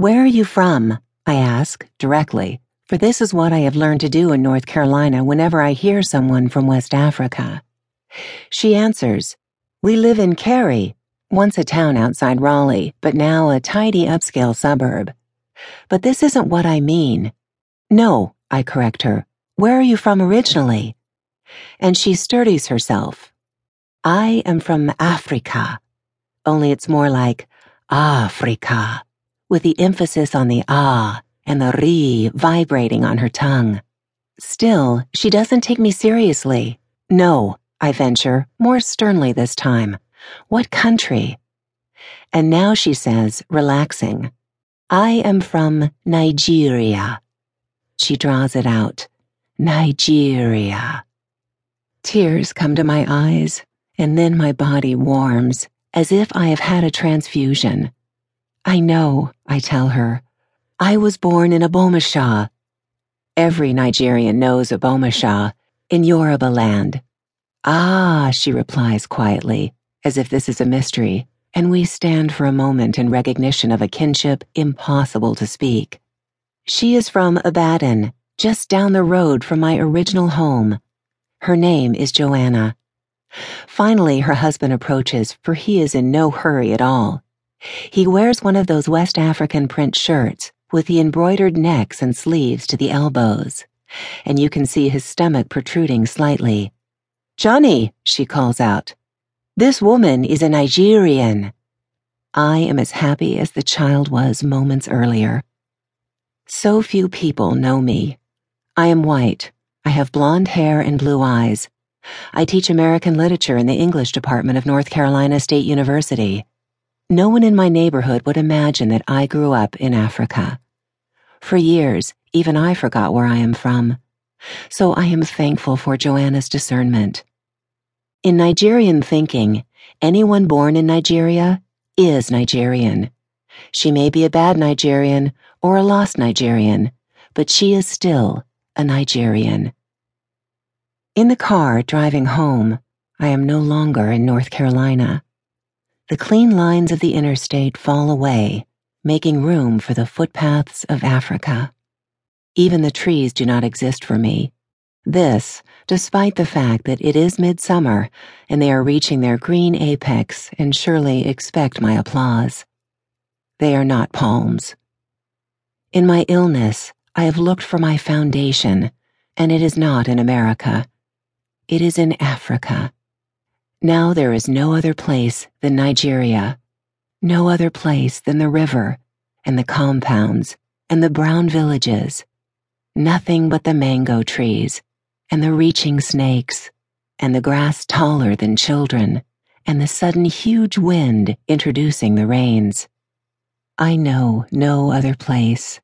Where are you from? I ask, directly, for this is what I have learned to do in North Carolina whenever I hear someone from West Africa. She answers, We live in Cary, once a town outside Raleigh, but now a tidy upscale suburb. But this isn't what I mean. No, I correct her. Where are you from originally? And she sturdies herself. I am from Africa, only it's more like Africa, with the emphasis on the ah and the ri vibrating on her tongue. Still, she doesn't take me seriously. No, I venture, more sternly this time. What country? And now she says, relaxing, I am from Nigeria. She draws it out. Nigeria. Tears come to my eyes, and then my body warms, as if I have had a transfusion. I know, I tell her. I was born in Ogbomosho. Every Nigerian knows Ogbomosho, in Yoruba land. Ah, she replies quietly, as if this is a mystery, and we stand for a moment in recognition of a kinship impossible to speak. She is from Ibadan, just down the road from my original home. Her name is Joanna. Finally, her husband approaches, for he is in no hurry at all. He wears one of those West African print shirts with the embroidered necks and sleeves to the elbows, and you can see his stomach protruding slightly. Johnny, she calls out. This woman is a Nigerian. I am as happy as the child was moments earlier. So few people know me. I am white. I have blonde hair and blue eyes. I teach American literature in the English department of North Carolina State University. No one in my neighborhood would imagine that I grew up in Africa. For years, even I forgot where I am from. So I am thankful for Joanna's discernment. In Nigerian thinking, anyone born in Nigeria is Nigerian. She may be a bad Nigerian or a lost Nigerian, but she is still a Nigerian. In the car driving home, I am no longer in North Carolina. The clean lines of the interstate fall away, making room for the footpaths of Africa. Even the trees do not exist for me. This, despite the fact that it is midsummer and they are reaching their green apex and surely expect my applause. They are not palms. In my illness, I have looked for my foundation, and it is not in America. It is in Africa. Now there is no other place than Nigeria, no other place than the river, and the compounds, and the brown villages. Nothing but the mango trees, and the reaching snakes, and the grass taller than children, and the sudden huge wind introducing the rains. I know no other place.